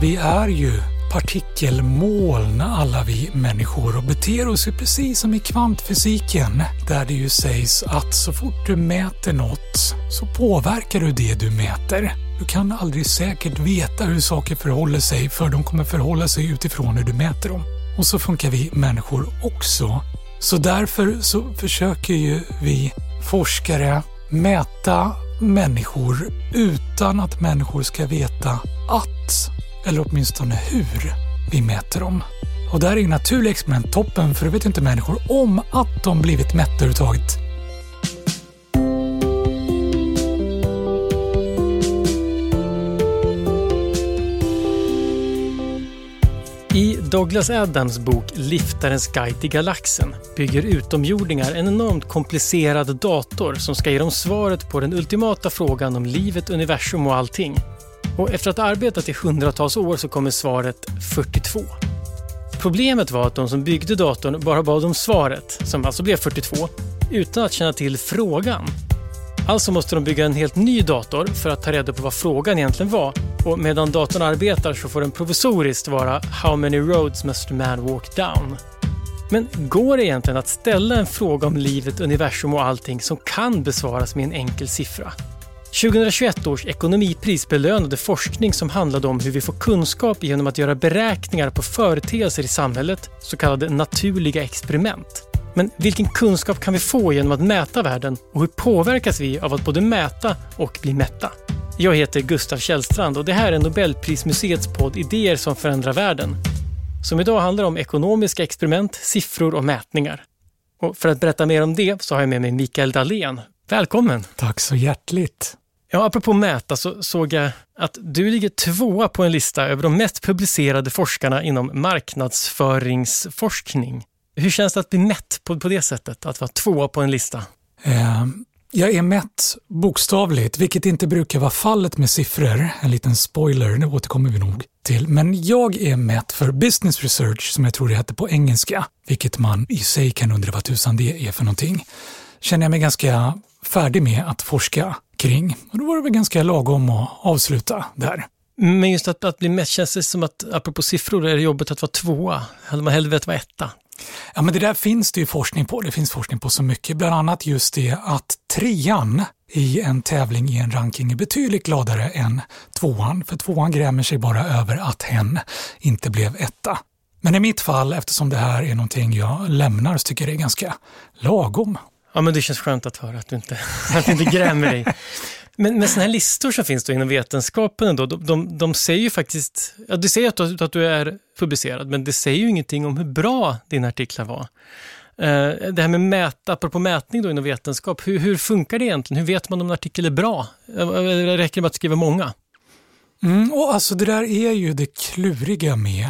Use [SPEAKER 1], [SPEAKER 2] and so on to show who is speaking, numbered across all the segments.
[SPEAKER 1] Vi är ju partikelmoln alla vi människor och beter oss ju precis som i kvantfysiken där det ju sägs att så fort du mäter något så påverkar du det du mäter. Du kan aldrig säkert veta hur saker förhåller sig för de kommer förhålla sig utifrån hur du mäter dem. Och så funkar vi människor också. Så därför så försöker ju vi forskare mäta människor utan att människor ska veta att, eller åtminstone hur, vi mäter dem. Och där är naturliga experiment toppen för då vet inte människor om att de blivit mätta överhuvudtaget.
[SPEAKER 2] I Douglas Adams bok Liftarens guide till galaxen bygger utomjordingar en enormt komplicerad dator som ska ge dem svaret på den ultimata frågan om livet, universum och allting. Och efter att ha arbetat i hundratals år så kommer svaret 42. Problemet var att de som byggde datorn bara bad om svaret, som alltså blev 42, utan att känna till frågan. Alltså måste de bygga en helt ny dator för att ta reda på vad frågan egentligen var och medan datorn arbetar så får den provisoriskt vara “How many roads must a man walk down?” Men går det egentligen att ställa en fråga om livet, universum och allting som kan besvaras med en enkel siffra? 2021 års ekonomipris belönade forskning som handlade om hur vi får kunskap genom att göra beräkningar på företeelser i samhället, så kallade naturliga experiment. Men vilken kunskap kan vi få genom att mäta världen och hur påverkas vi av att både mäta och bli mätta? Jag heter Gustav Källstrand och det här är Nobelprismuseets podd Idéer som förändrar världen. Som idag handlar om ekonomiska experiment, siffror och mätningar. Och för att berätta mer om det så har jag med mig Mikael Dahlén. Välkommen!
[SPEAKER 1] Tack så hjärtligt!
[SPEAKER 2] Ja, apropå mäta så såg jag att du ligger tvåa på en lista över de mest publicerade forskarna inom marknadsföringsforskning. Hur känns det att bli mätt på, på det sättet, att vara tvåa på en lista?
[SPEAKER 1] Eh, jag är mätt bokstavligt, vilket inte brukar vara fallet med siffror. En liten spoiler, det återkommer vi nog till. Men jag är mätt för business research, som jag tror det heter på engelska, vilket man i sig kan undra vad tusan det är för någonting. Känner jag mig ganska färdig med att forska kring. Och då var det väl ganska lagom att avsluta där.
[SPEAKER 2] Men just att, att bli mätt, känns det som att, apropå siffror, är det jobbigt att vara tvåa? Hade man hellre velat vara etta?
[SPEAKER 1] Ja, men det där finns det ju forskning på. Det finns forskning på så mycket. Bland annat just det att trean i en tävling i en ranking är betydligt gladare än tvåan. För tvåan grämer sig bara över att hen inte blev etta. Men i mitt fall, eftersom det här är någonting jag lämnar, så tycker jag det är ganska lagom.
[SPEAKER 2] Ja, men det känns skönt att höra att du inte, att du inte grämer dig. Men men sådana här listor som finns då inom vetenskapen, ändå, de, de, de säger ju faktiskt, ja, det säger att du, att du är publicerad, men det säger ju ingenting om hur bra dina artiklar var. Uh, det här med mäta, apropå mätning då inom vetenskap, hur, hur funkar det egentligen? Hur vet man om en artikel är bra? Eller räcker det med att skriva många?
[SPEAKER 1] Mm, och alltså det där är ju det kluriga med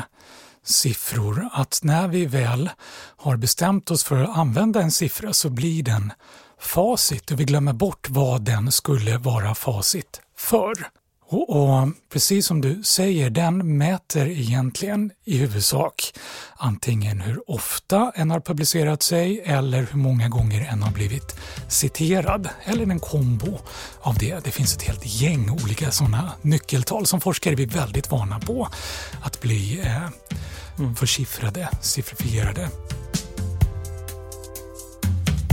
[SPEAKER 1] siffror, att när vi väl har bestämt oss för att använda en siffra så blir den facit och vi glömmer bort vad den skulle vara facit för. Och, och, precis som du säger, den mäter egentligen i huvudsak antingen hur ofta en har publicerat sig eller hur många gånger en har blivit citerad, eller en kombo av det. Det finns ett helt gäng olika sådana nyckeltal som forskare är väldigt vana på att bli eh, mm. försiffrade, siffrifierade.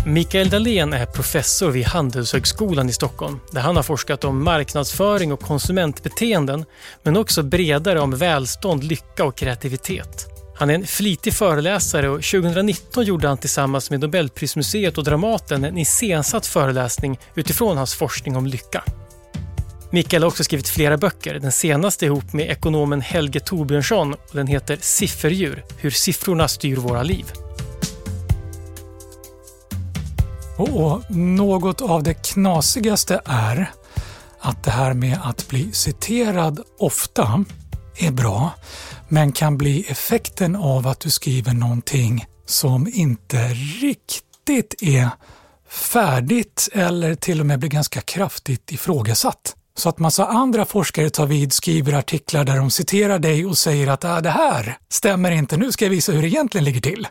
[SPEAKER 2] Mikael Dahlén är professor vid Handelshögskolan i Stockholm där han har forskat om marknadsföring och konsumentbeteenden men också bredare om välstånd, lycka och kreativitet. Han är en flitig föreläsare och 2019 gjorde han tillsammans med Nobelprismuseet och Dramaten en iscensatt föreläsning utifrån hans forskning om lycka. Mikael har också skrivit flera böcker, den senaste ihop med ekonomen Helge Torbjörnsson och den heter Sifferdjur, hur siffrorna styr våra liv.
[SPEAKER 1] Och något av det knasigaste är att det här med att bli citerad ofta är bra, men kan bli effekten av att du skriver någonting som inte riktigt är färdigt eller till och med blir ganska kraftigt ifrågasatt. Så att massa andra forskare tar vid, skriver artiklar där de citerar dig och säger att ah, det här stämmer inte, nu ska jag visa hur det egentligen ligger till.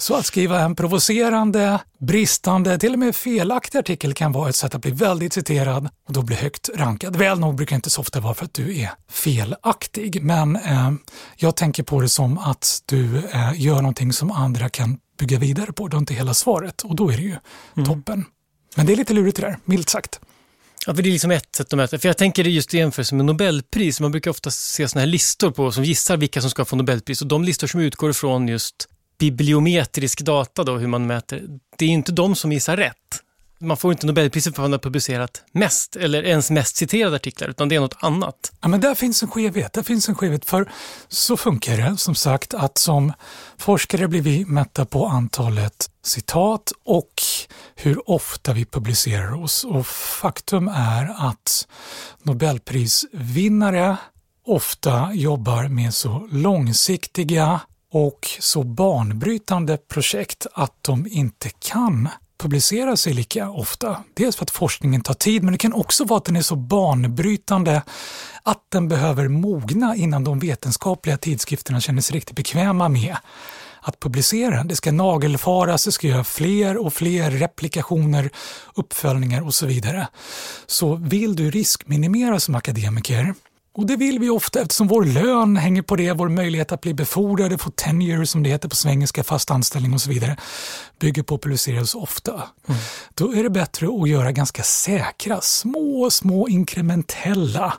[SPEAKER 1] Så att skriva en provocerande, bristande, till och med felaktig artikel kan vara ett sätt att bli väldigt citerad och då bli högt rankad. Väl nog brukar inte så ofta vara för att du är felaktig, men eh, jag tänker på det som att du eh, gör någonting som andra kan bygga vidare på. Du har inte hela svaret och då är det ju mm. toppen. Men det är lite lurigt det där, milt sagt.
[SPEAKER 2] Ja, för det är liksom ett sätt att mäta. För jag tänker det just i jämförelse med Nobelpris. Man brukar ofta se såna här listor på som gissar vilka som ska få Nobelpris och de listor som utgår ifrån just bibliometrisk data då, hur man mäter, det är inte de som gissar rätt. Man får inte Nobelpriset för att man har publicerat mest eller ens mest citerade artiklar, utan det är något annat.
[SPEAKER 1] Ja, men där finns en skevhet. Där finns en skevhet, för så funkar det som sagt att som forskare blir vi mätta på antalet citat och hur ofta vi publicerar oss. Och faktum är att Nobelprisvinnare ofta jobbar med så långsiktiga och så banbrytande projekt att de inte kan publicera sig lika ofta. Dels för att forskningen tar tid, men det kan också vara att den är så banbrytande att den behöver mogna innan de vetenskapliga tidskrifterna känner sig riktigt bekväma med att publicera. Det ska nagelfaras, det ska göra fler och fler replikationer, uppföljningar och så vidare. Så vill du riskminimera som akademiker och det vill vi ofta eftersom vår lön hänger på det, vår möjlighet att bli befordrade, få tenure som det heter på svengelska, fast anställning och så vidare, bygger på att publiceras ofta. Mm. Då är det bättre att göra ganska säkra, små, små inkrementella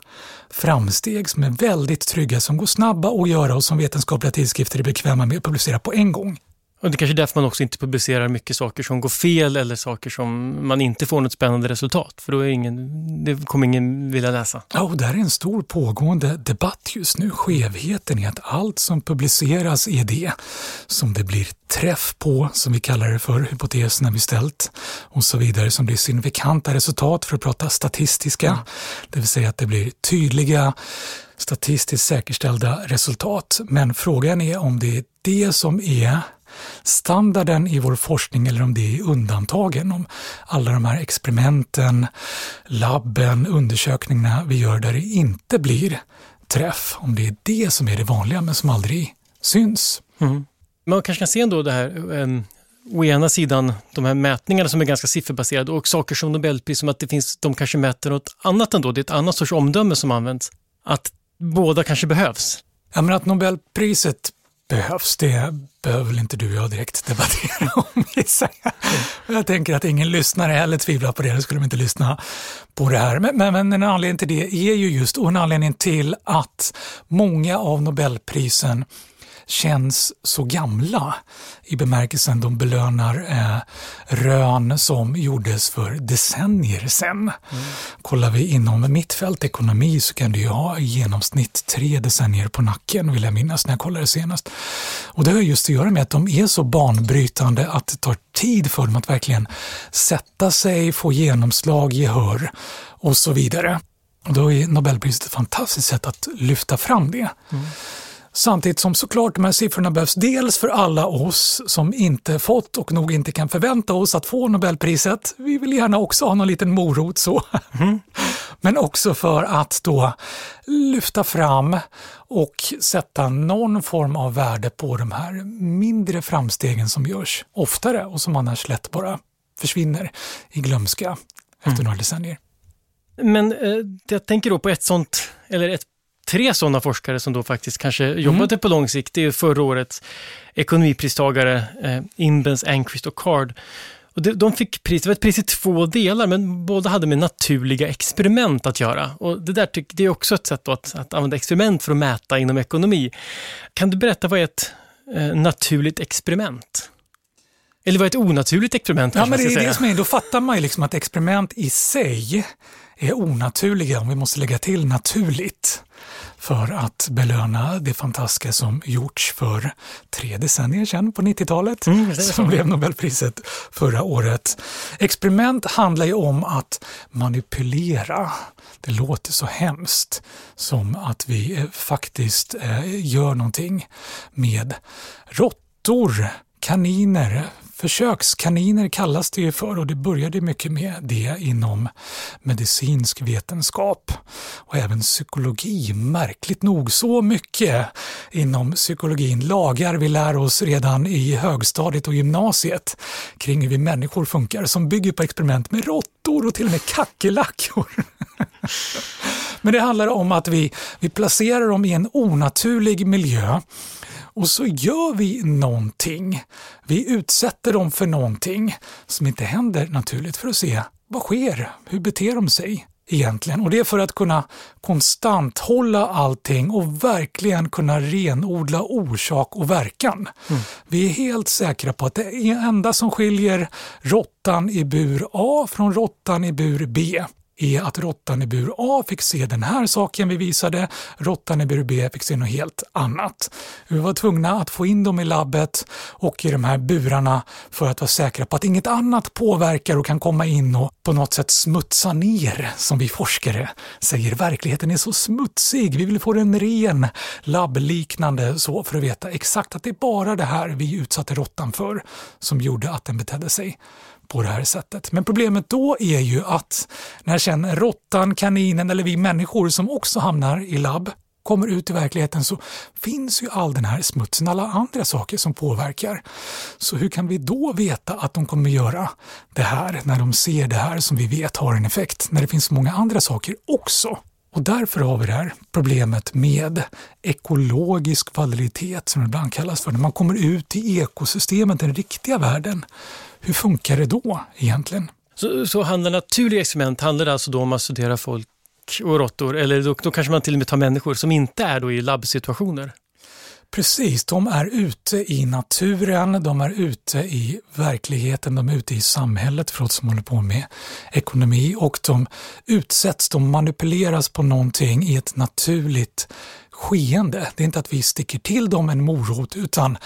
[SPEAKER 1] framsteg som är väldigt trygga, som går snabba att göra och som vetenskapliga tidskrifter är bekväma med att publicera på en gång.
[SPEAKER 2] Och det är kanske är därför man också inte publicerar mycket saker som går fel eller saker som man inte får något spännande resultat. För då är ingen, det kommer ingen vilja läsa.
[SPEAKER 1] Ja, och där är en stor pågående debatt just nu. Skevheten i att allt som publiceras är det som det blir träff på, som vi kallar det för, hypoteserna vi ställt och så vidare, som blir signifikanta resultat för att prata statistiska. Mm. Det vill säga att det blir tydliga statistiskt säkerställda resultat. Men frågan är om det är det som är standarden i vår forskning eller om det är undantagen. Om alla de här experimenten, labben, undersökningarna vi gör där det inte blir träff. Om det är det som är det vanliga men som aldrig syns.
[SPEAKER 2] Mm. Man kanske kan se ändå det här um å ena sidan de här mätningarna som är ganska sifferbaserade och saker som Nobelpris, som att det finns, de kanske mäter något annat ändå, det är ett annat sorts omdöme som används. Att båda kanske behövs.
[SPEAKER 1] Ja, men att Nobelpriset behövs, det behöver väl inte du och jag direkt debattera om gissar jag. Jag tänker att ingen lyssnare heller tvivlar på det, då skulle de inte lyssna på det här. Men, men, men en anledning till det är ju just, och en anledning till att många av Nobelprisen känns så gamla i bemärkelsen de belönar eh, rön som gjordes för decennier sedan. Mm. Kollar vi inom mitt fält ekonomi så kan du ju ha i genomsnitt tre decennier på nacken vill jag minnas när jag kollade senast. Och det har just att göra med att de är så banbrytande att det tar tid för dem att verkligen sätta sig, få genomslag, gehör och så vidare. Och då är Nobelpriset ett fantastiskt sätt att lyfta fram det. Mm. Samtidigt som såklart de här siffrorna behövs dels för alla oss som inte fått och nog inte kan förvänta oss att få Nobelpriset. Vi vill gärna också ha någon liten morot så. Mm. Men också för att då lyfta fram och sätta någon form av värde på de här mindre framstegen som görs oftare och som annars lätt bara försvinner i glömska efter mm. några decennier.
[SPEAKER 2] Men eh, jag tänker då på ett sånt, eller ett tre sådana forskare som då faktiskt kanske jobbade mm. på lång sikt. Det är förra årets ekonomipristagare eh, Imbens, Anquist och Card. Och de fick pris, det var ett pris i två delar, men båda hade med naturliga experiment att göra. Och det, där, det är också ett sätt att, att använda experiment för att mäta inom ekonomi. Kan du berätta vad är ett eh, naturligt experiment? Eller vad är ett onaturligt experiment?
[SPEAKER 1] Ja, men det är det som är, då fattar man ju liksom att experiment i sig är onaturliga, om vi måste lägga till naturligt för att belöna det fantastiska som gjorts för tre decennier sedan på 90-talet, mm, som blev Nobelpriset förra året. Experiment handlar ju om att manipulera. Det låter så hemskt som att vi eh, faktiskt eh, gör någonting med råttor, kaniner, Försökskaniner kallas det ju för och det började mycket med det inom medicinsk vetenskap och även psykologi. Märkligt nog så mycket inom psykologin. Lagar vi lär oss redan i högstadiet och gymnasiet kring hur vi människor funkar som bygger på experiment med råttor och till och med kackerlackor. Men det handlar om att vi, vi placerar dem i en onaturlig miljö och så gör vi någonting. Vi utsätter dem för någonting som inte händer naturligt för att se vad sker? Hur beter de sig? egentligen. Och det är för att kunna konstant hålla allting och verkligen kunna renodla orsak och verkan. Mm. Vi är helt säkra på att det enda som skiljer råttan i bur A från råttan i bur B är att råttan i bur A fick se den här saken vi visade, råttan i bur B fick se något helt annat. Vi var tvungna att få in dem i labbet och i de här burarna för att vara säkra på att inget annat påverkar och kan komma in och på något sätt smutsa ner, som vi forskare säger. Verkligheten är så smutsig, vi vill få den ren, labbliknande så för att veta exakt att det är bara det här vi utsatte råttan för som gjorde att den betedde sig på det här sättet. Men problemet då är ju att när sen råttan, kaninen eller vi människor som också hamnar i labb kommer ut i verkligheten så finns ju all den här smutsen, alla andra saker som påverkar. Så hur kan vi då veta att de kommer göra det här när de ser det här som vi vet har en effekt, när det finns så många andra saker också? Och därför har vi det här problemet med ekologisk validitet som det ibland kallas för, när man kommer ut i ekosystemet, den riktiga världen hur funkar det då egentligen?
[SPEAKER 2] Så, så handlar naturliga experiment handlar alltså då om att studera folk och råttor, eller då, då kanske man till och med tar människor som inte är då i labbsituationer?
[SPEAKER 1] Precis, de är ute i naturen, de är ute i verkligheten, de är ute i samhället för oss som håller på med ekonomi och de utsätts, de manipuleras på någonting i ett naturligt skeende. Det är inte att vi sticker till dem en morot utan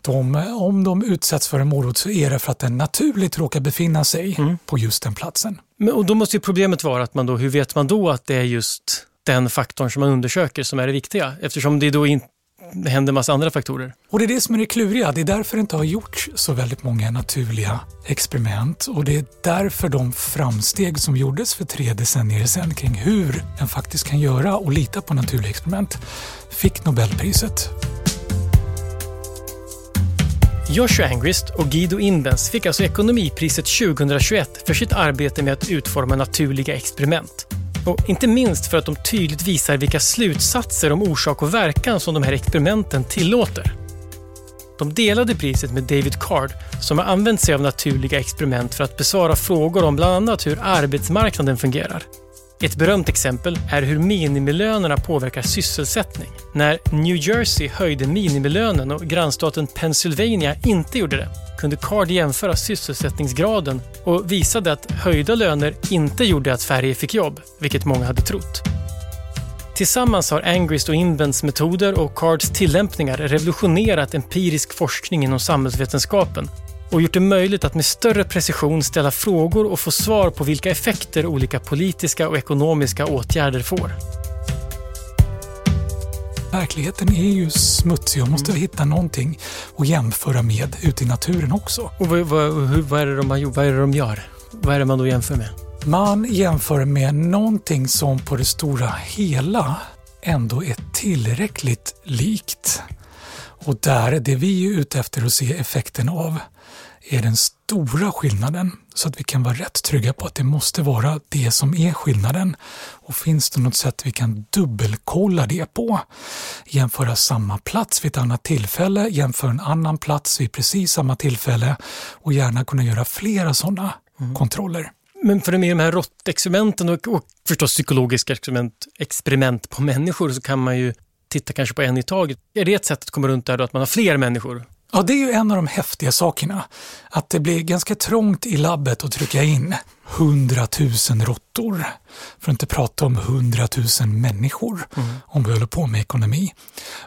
[SPEAKER 1] de, om de utsätts för en morot så är det för att den naturligt råkar befinna sig mm. på just den platsen.
[SPEAKER 2] Men, och då måste ju problemet vara att man då, hur vet man då att det är just den faktorn som man undersöker som är det viktiga? Eftersom det då inte det händer massa andra faktorer.
[SPEAKER 1] Och det är det som är det kluriga. Det är därför det inte har gjorts så väldigt många naturliga experiment och det är därför de framsteg som gjordes för tre decennier sedan kring hur en faktiskt kan göra och lita på naturliga experiment fick Nobelpriset.
[SPEAKER 2] Joshua Angrist och Guido Inbens fick alltså Ekonomipriset 2021 för sitt arbete med att utforma naturliga experiment. Och inte minst för att de tydligt visar vilka slutsatser om orsak och verkan som de här experimenten tillåter. De delade priset med David Card som har använt sig av naturliga experiment för att besvara frågor om bland annat hur arbetsmarknaden fungerar. Ett berömt exempel är hur minimilönerna påverkar sysselsättning. När New Jersey höjde minimilönen och grannstaten Pennsylvania inte gjorde det kunde Card jämföra sysselsättningsgraden och visade att höjda löner inte gjorde att färre fick jobb, vilket många hade trott. Tillsammans har Angrist och Invents metoder och Cards tillämpningar revolutionerat empirisk forskning inom samhällsvetenskapen och gjort det möjligt att med större precision ställa frågor och få svar på vilka effekter olika politiska och ekonomiska åtgärder får.
[SPEAKER 1] Verkligheten är ju smutsig och måste mm. hitta någonting att jämföra med ute i naturen också.
[SPEAKER 2] Och vad, vad, vad, är det de vad är det de gör? Vad är det man då jämför med?
[SPEAKER 1] Man jämför med någonting som på det stora hela ändå är tillräckligt likt. Och där, det vi är ute efter att se effekten av är den stora skillnaden så att vi kan vara rätt trygga på att det måste vara det som är skillnaden. Och finns det något sätt vi kan dubbelkolla det på? Jämföra samma plats vid ett annat tillfälle, jämföra en annan plats vid precis samma tillfälle och gärna kunna göra flera sådana mm. kontroller.
[SPEAKER 2] Men för med de här råttexperimenten och, och förstås psykologiska experiment, experiment på människor så kan man ju titta kanske på en i taget. Är det ett sätt att komma runt det här då, att man har fler människor
[SPEAKER 1] Ja, det är ju en av de häftiga sakerna. Att det blir ganska trångt i labbet att trycka in hundratusen råttor. För att inte prata om hundratusen människor mm. om vi håller på med ekonomi.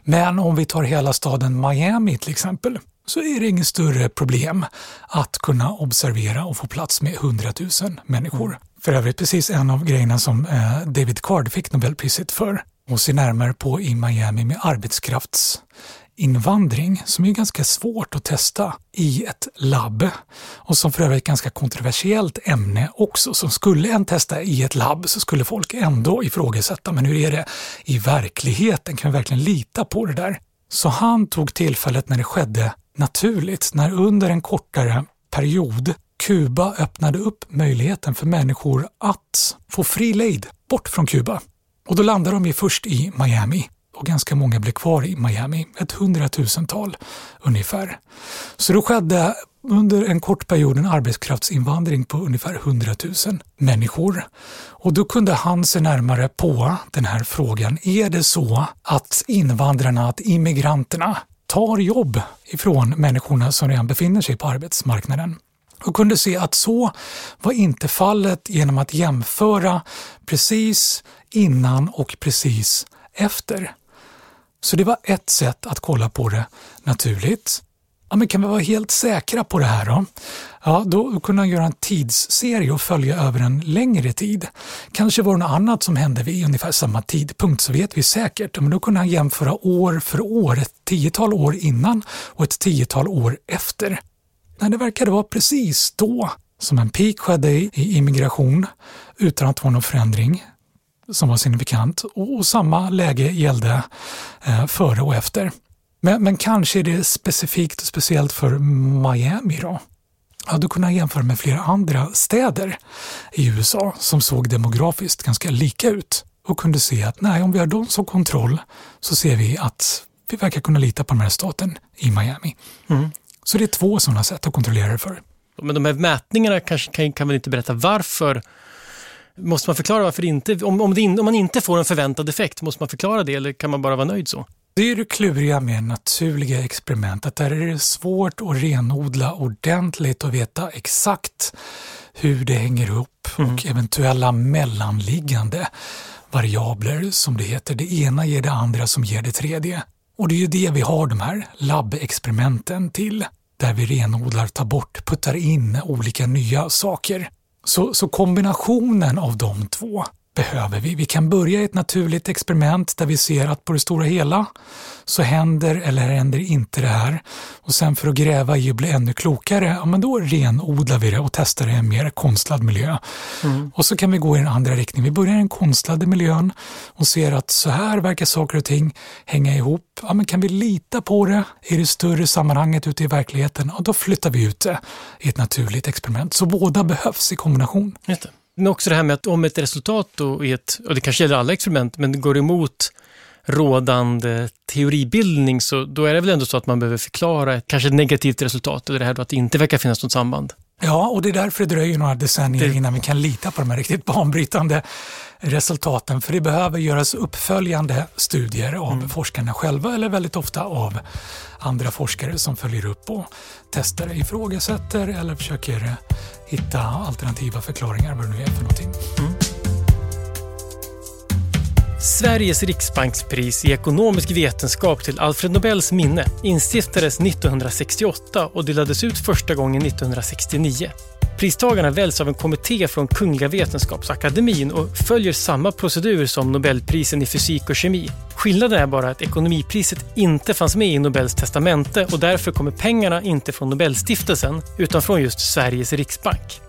[SPEAKER 1] Men om vi tar hela staden Miami till exempel så är det inget större problem att kunna observera och få plats med hundratusen människor. Mm. För övrigt precis en av grejerna som eh, David Card fick Nobelpriset för och se närmare på i Miami med arbetskrafts invandring som är ganska svårt att testa i ett labb och som för övrigt är ett ganska kontroversiellt ämne också. Som skulle en testa i ett labb så skulle folk ändå ifrågasätta, men hur är det i verkligheten? Kan vi verkligen lita på det där? Så han tog tillfället när det skedde naturligt, när under en kortare period Kuba öppnade upp möjligheten för människor att få fri lejd bort från Kuba. Och då landade de ju först i Miami och ganska många blev kvar i Miami, ett hundratusental ungefär. Så då skedde under en kort period en arbetskraftsinvandring på ungefär 100 000 människor. Och då kunde han se närmare på den här frågan. Är det så att invandrarna, att immigranterna tar jobb ifrån människorna som redan befinner sig på arbetsmarknaden? och kunde se att så var inte fallet genom att jämföra precis innan och precis efter. Så det var ett sätt att kolla på det naturligt. Ja, men kan vi vara helt säkra på det här då? Ja, då kunde han göra en tidsserie och följa över en längre tid. Kanske var det något annat som hände vid ungefär samma tidpunkt, så vet vi säkert. Men då kunde han jämföra år för år, ett tiotal år innan och ett tiotal år efter. När det verkade vara precis då som en peak skedde i immigration utan att det var någon förändring som var signifikant och, samma läge gällde eh, före och efter. Men, men, kanske är det specifikt och speciellt för Miami då? Kunde jag jämföra med flera andra städer i USA som såg demografiskt ganska lika ut och kunde se att nej, om vi har dem som kontroll så ser vi att vi verkar kunna lita på den här staten i Miami. Mm. Så det är två sådana sätt att kontrollera det för.
[SPEAKER 2] Men de här mätningarna kanske kan, kan väl inte berätta varför Måste man förklara varför inte, om, om, in, om, man inte får en förväntad effekt, måste man förklara det eller kan man bara vara nöjd så?
[SPEAKER 1] Det är det kluriga med naturliga experiment, att där är det svårt att renodla ordentligt och veta exakt hur det hänger ihop mm. och eventuella mellanliggande variabler som det heter. Det ena ger det andra som ger det tredje. Och det är ju det vi har de här labbexperimenten till, där vi renodlar, tar bort, puttar in olika nya saker. Så, så kombinationen av de två behöver vi. Vi kan börja ett naturligt experiment där vi ser att på det stora hela så händer eller händer inte det här. Och sen för att gräva i och bli ännu klokare, ja men då renodlar vi det och testar det i en mer konstlad miljö. Mm. Och så kan vi gå i den andra riktningen. Vi börjar i den konstlade miljön och ser att så här verkar saker och ting hänga ihop. Ja, men kan vi lita på det i det större sammanhanget ute i verkligheten? Ja, då flyttar vi ut det i ett naturligt experiment. Så båda behövs i kombination.
[SPEAKER 2] Just det. Men också det här med att om ett resultat då är ett, och det kanske gäller alla experiment, men det går emot rådande teoribildning så då är det väl ändå så att man behöver förklara ett kanske ett negativt resultat eller det här då att det inte verkar finnas något samband.
[SPEAKER 1] Ja, och det är därför det dröjer några decennier det... innan vi kan lita på de här riktigt banbrytande resultaten. För det behöver göras uppföljande studier av mm. forskarna själva eller väldigt ofta av andra forskare som följer upp och testar, ifrågasätter eller försöker hitta alternativa förklaringar vad det nu är för någonting. Mm.
[SPEAKER 2] Sveriges riksbankspris i ekonomisk vetenskap till Alfred Nobels minne instiftades 1968 och delades ut första gången 1969. Pristagarna väljs av en kommitté från Kungliga Vetenskapsakademien och följer samma procedur som Nobelprisen i fysik och kemi. Skillnaden är bara att ekonomipriset inte fanns med i Nobels testamente och därför kommer pengarna inte från Nobelstiftelsen utan från just Sveriges riksbank.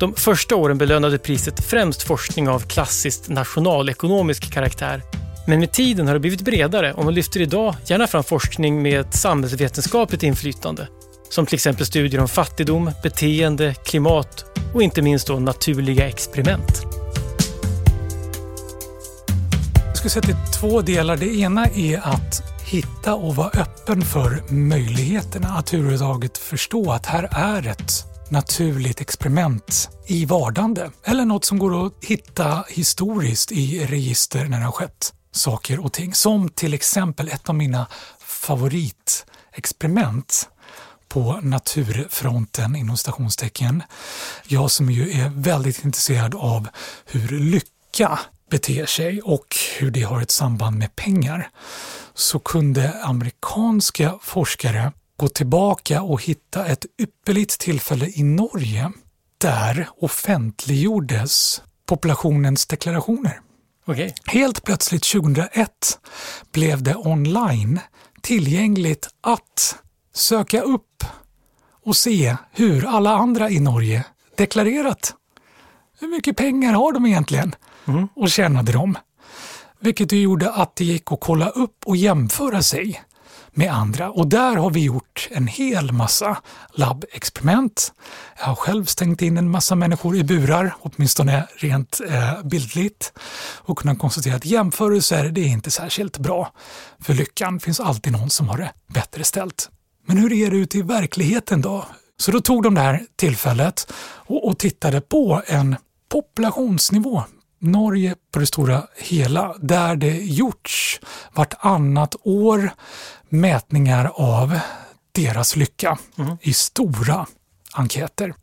[SPEAKER 2] De första åren belönade priset främst forskning av klassiskt nationalekonomisk karaktär. Men med tiden har det blivit bredare och man lyfter idag gärna fram forskning med ett samhällsvetenskapligt inflytande. Som till exempel studier om fattigdom, beteende, klimat och inte minst då naturliga experiment.
[SPEAKER 1] Jag skulle säga att det är två delar. Det ena är att hitta och vara öppen för möjligheterna. Att överhuvudtaget förstå att här är ett naturligt experiment i vardande. Eller något som går att hitta historiskt i register när det har skett saker och ting. Som till exempel ett av mina favoritexperiment på naturfronten inom stationstecken. Jag som ju är väldigt intresserad av hur lycka beter sig och hur det har ett samband med pengar så kunde amerikanska forskare gå tillbaka och hitta ett ypperligt tillfälle i Norge. Där offentliggjordes populationens deklarationer.
[SPEAKER 2] Okay.
[SPEAKER 1] Helt plötsligt 2001 blev det online tillgängligt att söka upp och se hur alla andra i Norge deklarerat. Hur mycket pengar har de egentligen? Mm. Och tjänade de? Vilket gjorde att det gick att kolla upp och jämföra sig med andra. Och där har vi gjort en hel massa labbexperiment. Jag har själv stängt in en massa människor i burar, åtminstone rent eh, bildligt, och kunnat konstatera att jämförelser det är inte särskilt bra för lyckan. Finns alltid någon som har det bättre ställt. Men hur är det ute i verkligheten då? Så då tog de det här tillfället och, och tittade på en populationsnivå Norge på det stora hela, där det gjorts vartannat år mätningar av deras lycka mm. i stora enkäter.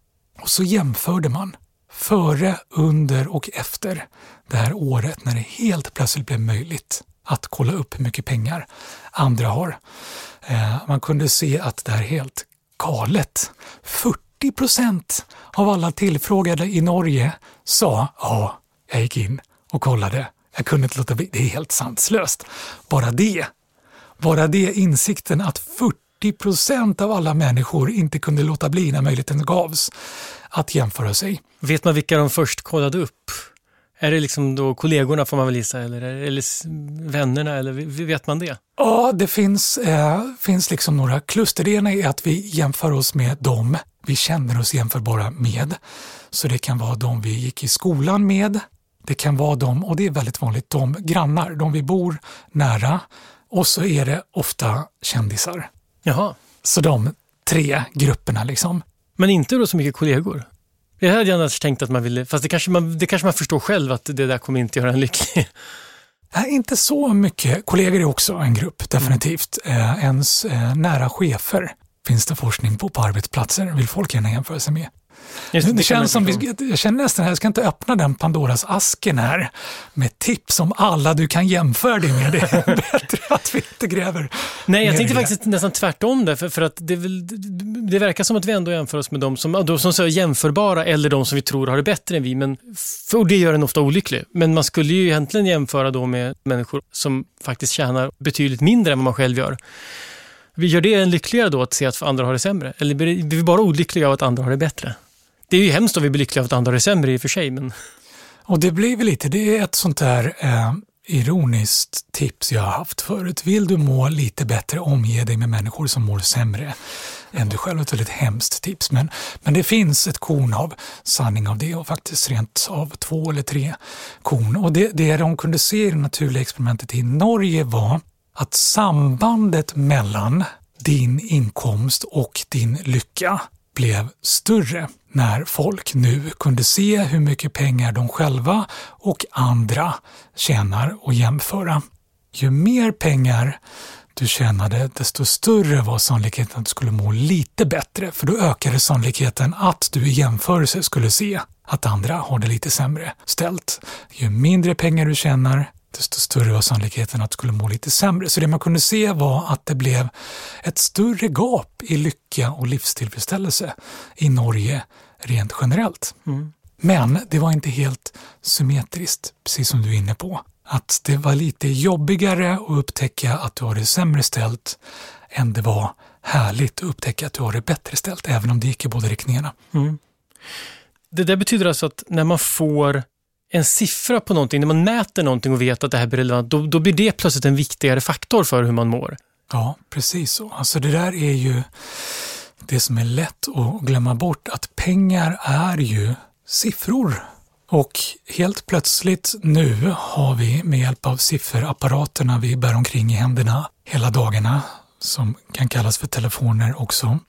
[SPEAKER 1] Och så jämförde man före, under och efter det här året när det helt plötsligt blev möjligt att kolla upp hur mycket pengar andra har. Eh, man kunde se att det är helt galet. 40 procent av alla tillfrågade i Norge sa ja, jag gick in och kollade. Jag kunde inte låta bli. Det är helt sanslöst. Bara det, bara det insikten att 40 procent av alla människor inte kunde låta bli när möjligheten gavs att jämföra sig.
[SPEAKER 2] Vet man vilka de först kollade upp? Är det liksom då kollegorna får man väl gissa, eller, eller vännerna, eller vet man det?
[SPEAKER 1] Ja, det finns, eh, finns liksom några kluster. Det ena är att vi jämför oss med dem vi känner oss jämförbara med. Så det kan vara de vi gick i skolan med, det kan vara de, och det är väldigt vanligt, de grannar, de vi bor nära och så är det ofta kändisar.
[SPEAKER 2] Jaha.
[SPEAKER 1] Så de tre grupperna liksom.
[SPEAKER 2] Men inte då så mycket kollegor? Jag hade annars tänkt att man ville, fast det kanske man, det kanske man förstår själv att det där kommer inte göra en lycklig.
[SPEAKER 1] Nej, inte så mycket. Kollegor är också en grupp, definitivt. Mm. Eh, ens eh, nära chefer finns det forskning på på arbetsplatser, vill folk gärna jämföra sig med. Just, det, det känns som, vi, jag känner nästan att jag ska inte öppna den Pandoras asken här med tips om alla du kan jämföra dig med. Det är bättre att vi inte gräver
[SPEAKER 2] Nej, jag tänkte faktiskt nästan tvärtom där, för, för att det, det, verkar som att vi ändå jämför oss med de som, de som är jämförbara eller de som vi tror har det bättre än vi, men, för det gör en ofta olycklig. Men man skulle ju egentligen jämföra då med människor som faktiskt tjänar betydligt mindre än vad man själv gör. Vi gör det en lyckligare då att se att andra har det sämre? Eller blir vi bara olyckliga av att andra har det bättre? Det är ju hemskt om vi blir lyckliga av att andra är sämre i och för sig. Men...
[SPEAKER 1] Och det blir väl lite, det är ett sånt där eh, ironiskt tips jag har haft förut. Vill du må lite bättre, omge dig med människor som mår sämre än du själv. Ett väldigt hemskt tips. Men, men det finns ett korn av sanning av det och faktiskt rent av två eller tre korn. Och det, det de kunde se i det naturliga experimentet i Norge var att sambandet mellan din inkomst och din lycka blev större när folk nu kunde se hur mycket pengar de själva och andra tjänar och jämföra. Ju mer pengar du tjänade, desto större var sannolikheten att du skulle må lite bättre, för då ökade sannolikheten att du i jämförelse skulle se att andra har det lite sämre ställt. Ju mindre pengar du tjänar, desto större var sannolikheten att du skulle må lite sämre. Så det man kunde se var att det blev ett större gap i lycka och livstillfredsställelse i Norge rent generellt. Mm. Men det var inte helt symmetriskt, precis som du är inne på. Att det var lite jobbigare att upptäcka att du har det sämre ställt än det var härligt att upptäcka att du har det bättre ställt, även om det gick i båda riktningarna. Mm.
[SPEAKER 2] Det där betyder alltså att när man får en siffra på någonting, när man mäter någonting och vet att det här blir relevant, då, då blir det plötsligt en viktigare faktor för hur man mår.
[SPEAKER 1] Ja, precis så. Alltså det där är ju det som är lätt att glömma bort, att pengar är ju siffror. Och helt plötsligt nu har vi med hjälp av sifferapparaterna vi bär omkring i händerna hela dagarna, som kan kallas för telefoner också,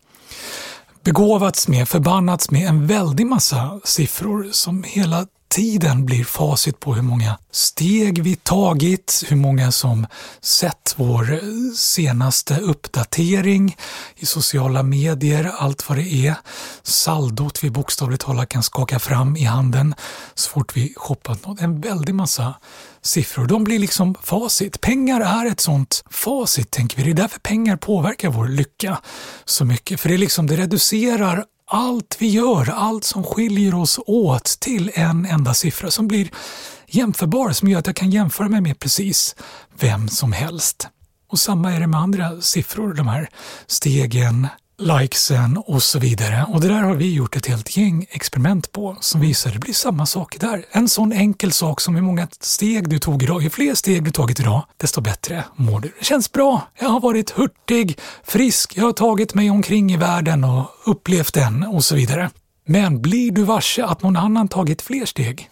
[SPEAKER 1] begåvats med, förbannats med en väldig massa siffror som hela tiden blir facit på hur många steg vi tagit, hur många som sett vår senaste uppdatering i sociala medier, allt vad det är. Saldot vi bokstavligt talat kan skaka fram i handen så fort vi shoppat något. En väldig massa siffror. De blir liksom facit. Pengar är ett sånt facit, tänker vi. Det är därför pengar påverkar vår lycka så mycket. För det, liksom, det reducerar allt vi gör, allt som skiljer oss åt till en enda siffra som blir jämförbar, som gör att jag kan jämföra mig med precis vem som helst. Och samma är det med andra siffror, de här stegen, likesen och så vidare. Och det där har vi gjort ett helt gäng experiment på som visar att det blir samma sak där. En sån enkel sak som hur många steg du tog idag. Ju fler steg du tagit idag, desto bättre mår du. Det känns bra. Jag har varit hurtig, frisk, jag har tagit mig omkring i världen och upplevt den och så vidare. Men blir du varse att någon annan tagit fler steg,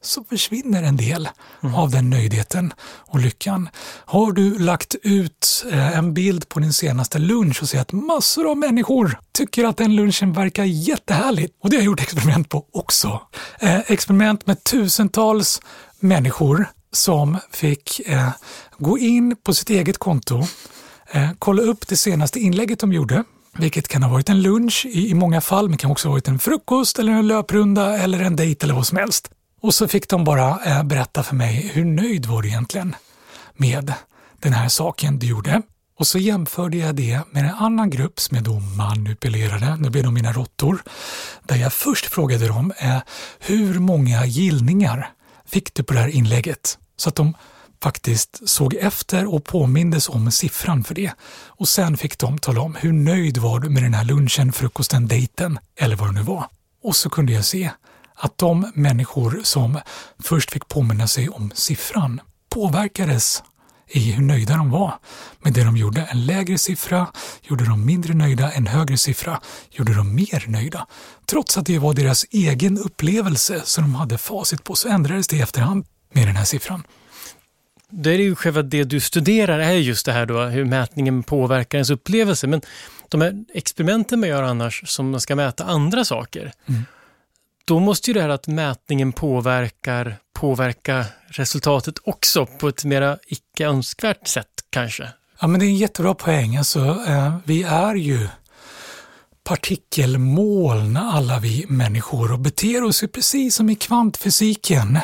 [SPEAKER 1] så försvinner en del mm. av den nöjdheten och lyckan. Har du lagt ut eh, en bild på din senaste lunch och ser att massor av människor tycker att den lunchen verkar jättehärlig och det har jag gjort experiment på också. Eh, experiment med tusentals människor som fick eh, gå in på sitt eget konto, kolla upp det senaste inlägget de gjorde vilket kan ha varit en lunch i, i många fall, men kan också ha varit en frukost eller en löprunda eller en dejt eller vad som helst. Och så fick de bara eh, berätta för mig hur nöjd var du egentligen med den här saken du gjorde. Och så jämförde jag det med en annan grupp som jag då manipulerade, nu blev de mina råttor, där jag först frågade dem eh, hur många gillningar fick du på det här inlägget? Så att de faktiskt såg efter och påmindes om siffran för det. Och sen fick de tala om hur nöjd var du med den här lunchen, frukosten, dejten eller vad det nu var. Och så kunde jag se att de människor som först fick påminna sig om siffran påverkades i hur nöjda de var med det de gjorde. En lägre siffra gjorde dem mindre nöjda, en högre siffra gjorde dem mer nöjda. Trots att det var deras egen upplevelse som de hade facit på så ändrades det i efterhand med den här siffran.
[SPEAKER 2] Det är ju själva det du studerar är just det här då, hur mätningen påverkar ens upplevelse. Men de här experimenten man gör annars som man ska mäta andra saker. Mm då måste ju det här att mätningen påverkar påverka resultatet också på ett mera icke önskvärt sätt kanske.
[SPEAKER 1] Ja, men det är en jättebra poäng. Alltså, eh, vi är ju partikelmoln alla vi människor och beter oss ju precis som i kvantfysiken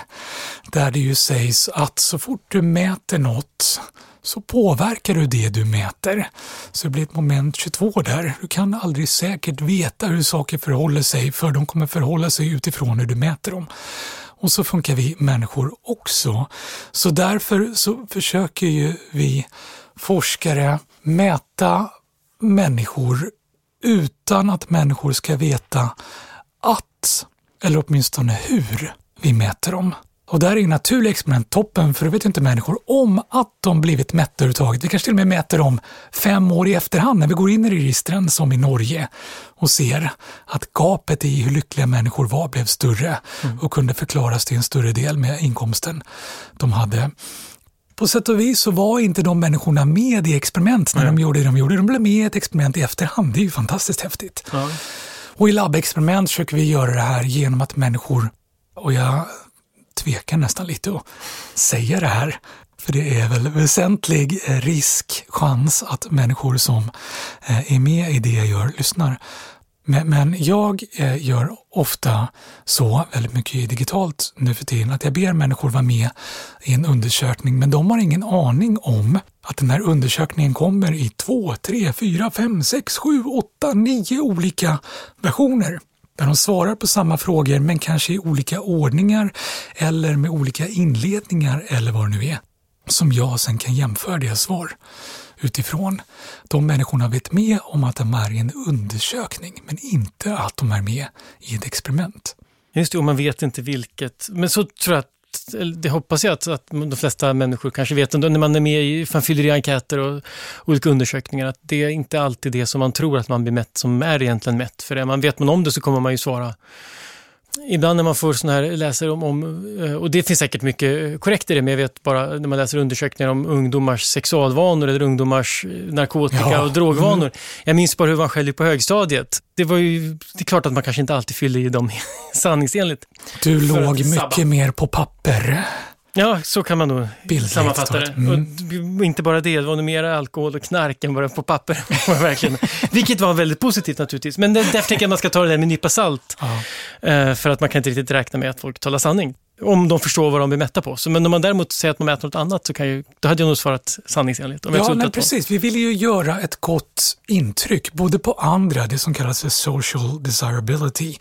[SPEAKER 1] där det ju sägs att så fort du mäter något så påverkar du det du mäter. Så det blir ett moment 22 där. Du kan aldrig säkert veta hur saker förhåller sig för de kommer förhålla sig utifrån hur du mäter dem. Och så funkar vi människor också. Så därför så försöker ju vi forskare mäta människor utan att människor ska veta att, eller åtminstone hur, vi mäter dem. Och där är naturliga experiment toppen, för då vet inte människor om att de blivit mätta överhuvudtaget. Vi kanske till och med mäter dem fem år i efterhand när vi går in i registren som i Norge och ser att gapet i hur lyckliga människor var blev större mm. och kunde förklaras till en större del med inkomsten de hade. På sätt och vis så var inte de människorna med i experiment när mm. de gjorde det de gjorde. De blev med i ett experiment i efterhand. Det är ju fantastiskt häftigt. Mm. Och i labbexperiment försöker vi göra det här genom att människor, och jag tvekar nästan lite att säga det här. För det är väl väsentlig eh, risk, chans att människor som eh, är med i det jag gör lyssnar. Men, jag eh, gör ofta så, väldigt mycket digitalt nu för tiden, att jag ber människor vara med i en undersökning, men de har ingen aning om att den här undersökningen kommer i två, tre, fyra, fem, sex, sju, åtta, nio olika versioner där de svarar på samma frågor men kanske i olika ordningar eller med olika inledningar eller vad det nu är. Som jag sen kan jämföra deras svar utifrån. De människorna vet med om att de är i en undersökning men inte att de är med i ett experiment.
[SPEAKER 2] Just det, och man vet inte vilket. Men så tror jag att det hoppas jag att, att de flesta människor kanske vet när man är med i, man fyller i enkäter och olika undersökningar, att det är inte alltid det som man tror att man blir mätt som är egentligen mätt. För det. Man vet man om det så kommer man ju svara Ibland när man får sådana här, läser om, om, eh, och det finns säkert mycket korrekt i det, men jag vet bara när man läser undersökningar om ungdomars sexualvanor eller ungdomars eh, narkotika ja. och drogvanor. Mm. Jag minns bara hur man själv på högstadiet. Det var ju, det är klart att man kanske inte alltid fyllde i dem sanningsenligt.
[SPEAKER 1] Du låg mycket mer på papper.
[SPEAKER 2] Ja, så kan man nog sammanfatta det. Mm. Och inte bara det, det var nog mer alkohol och knark än bara på papper. verkligen. Vilket var väldigt positivt naturligtvis. Men därför tänker jag att man ska ta det där med en nypa salt. Ja. Eh, för att man kan inte riktigt räkna med att folk talar sanning. Om de förstår vad de blir mätta på. Så, men om man däremot säger att man mäter något annat så kan ju, då hade jag nog svarat sanningsenligt.
[SPEAKER 1] Ja, men precis. Vi vill ju göra ett gott intryck, både på andra, det som kallas för social desirability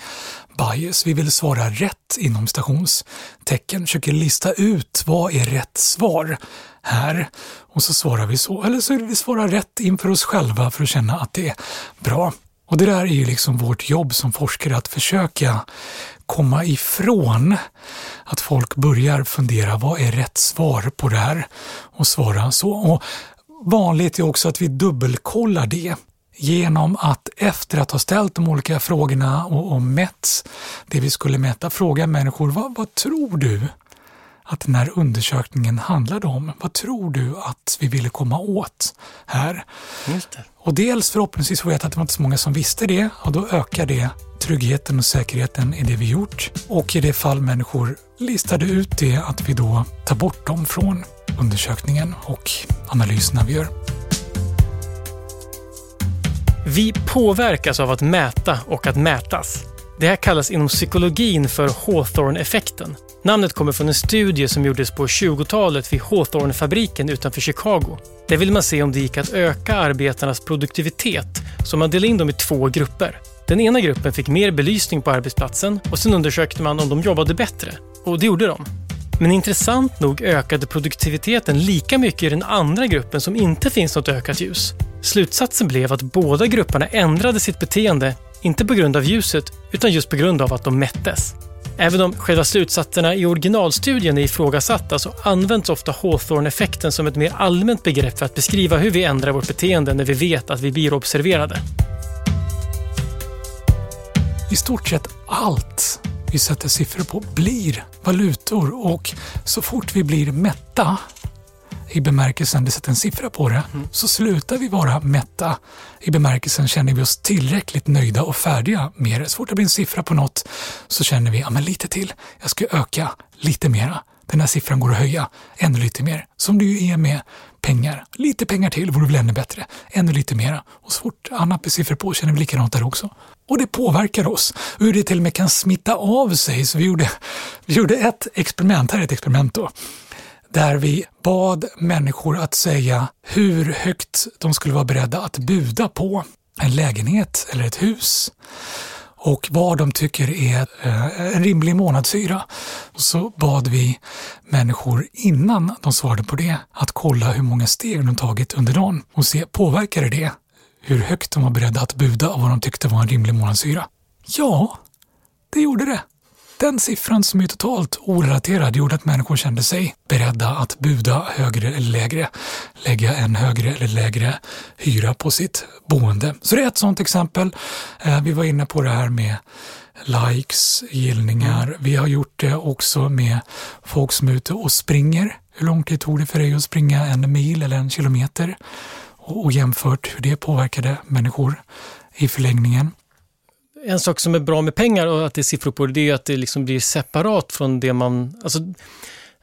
[SPEAKER 1] bias. Vi vill svara rätt inom stationstecken, försöker lista ut vad är rätt svar här? Och så svarar vi så, eller så vill vi svara rätt inför oss själva för att känna att det är bra. Och det där är ju liksom vårt jobb som forskare, att försöka komma ifrån att folk börjar fundera, vad är rätt svar på det här? Och svara så. Och vanligt är också att vi dubbelkollar det genom att efter att ha ställt de olika frågorna och, och mätt det vi skulle mäta, fråga människor, vad, vad tror du att den här undersökningen handlade om? Vad tror du att vi ville komma åt här? Och dels förhoppningsvis få veta att det var inte så många som visste det och då ökar det tryggheten och säkerheten i det vi gjort. Och i det fall människor listade ut det, att vi då tar bort dem från undersökningen och analyserna vi gör.
[SPEAKER 2] Vi påverkas av att mäta och att mätas. Det här kallas inom psykologin för Hawthorne-effekten. Namnet kommer från en studie som gjordes på 20-talet vid Hawthorne-fabriken utanför Chicago. Där ville man se om det gick att öka arbetarnas produktivitet, så man delade in dem i två grupper. Den ena gruppen fick mer belysning på arbetsplatsen och sen undersökte man om de jobbade bättre. Och det gjorde de. Men intressant nog ökade produktiviteten lika mycket i den andra gruppen som inte finns något ökat ljus. Slutsatsen blev att båda grupperna ändrade sitt beteende, inte på grund av ljuset, utan just på grund av att de mättes. Även om själva slutsatserna i originalstudien är ifrågasatta så används ofta Hawthorne-effekten som ett mer allmänt begrepp för att beskriva hur vi ändrar vårt beteende när vi vet att vi blir observerade.
[SPEAKER 1] I stort sett allt vi sätter siffror på blir valutor och så fort vi blir mätta i bemärkelsen det sätter en siffra på det, mm. så slutar vi vara mätta i bemärkelsen känner vi oss tillräckligt nöjda och färdiga med det. Så fort det blir en siffra på något så känner vi, ja men lite till, jag ska öka lite mera. Den här siffran går att höja ännu lite mer, som det ju är med pengar. Lite pengar till vore väl ännu bättre, ännu lite mera. Och så fort annat blir siffror på känner vi likadant där också. Och det påverkar oss. Hur det till och med kan smitta av sig. Så vi gjorde, vi gjorde ett experiment, här är ett experiment då där vi bad människor att säga hur högt de skulle vara beredda att buda på en lägenhet eller ett hus och vad de tycker är eh, en rimlig månadshyra. Så bad vi människor innan de svarade på det att kolla hur många steg de tagit under dagen och se påverkade det hur högt de var beredda att buda och vad de tyckte var en rimlig månadshyra. Ja, det gjorde det. Den siffran som är totalt orelaterad gjorde att människor kände sig beredda att buda högre eller lägre, lägga en högre eller lägre hyra på sitt boende. Så det är ett sådant exempel. Eh, vi var inne på det här med likes, gillningar. Mm. Vi har gjort det också med folk som är ute och springer. Hur lång tid tog det för dig att springa en mil eller en kilometer? Och jämfört hur det påverkade människor i förlängningen.
[SPEAKER 2] En sak som är bra med pengar och att det är siffror på det, det är att det liksom blir separat från det man... Alltså,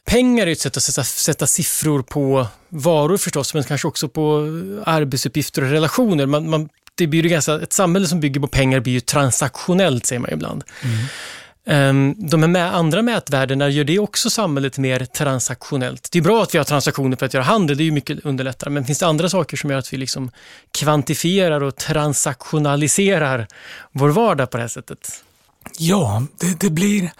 [SPEAKER 2] pengar är ett sätt att sätta, sätta siffror på varor förstås, men kanske också på arbetsuppgifter och relationer. Man, man, det blir ganska, ett samhälle som bygger på pengar blir ju transaktionellt, säger man ibland. Mm. Ehm, de här andra mätvärdena gör det också samhället mer transaktionellt. Det är bra att vi har transaktioner för att göra handel, det är ju mycket underlättare, men finns det andra saker som gör att vi liksom kvantifierar och transaktionaliserar vår vardag på det här sättet?
[SPEAKER 1] Ja, det, det blir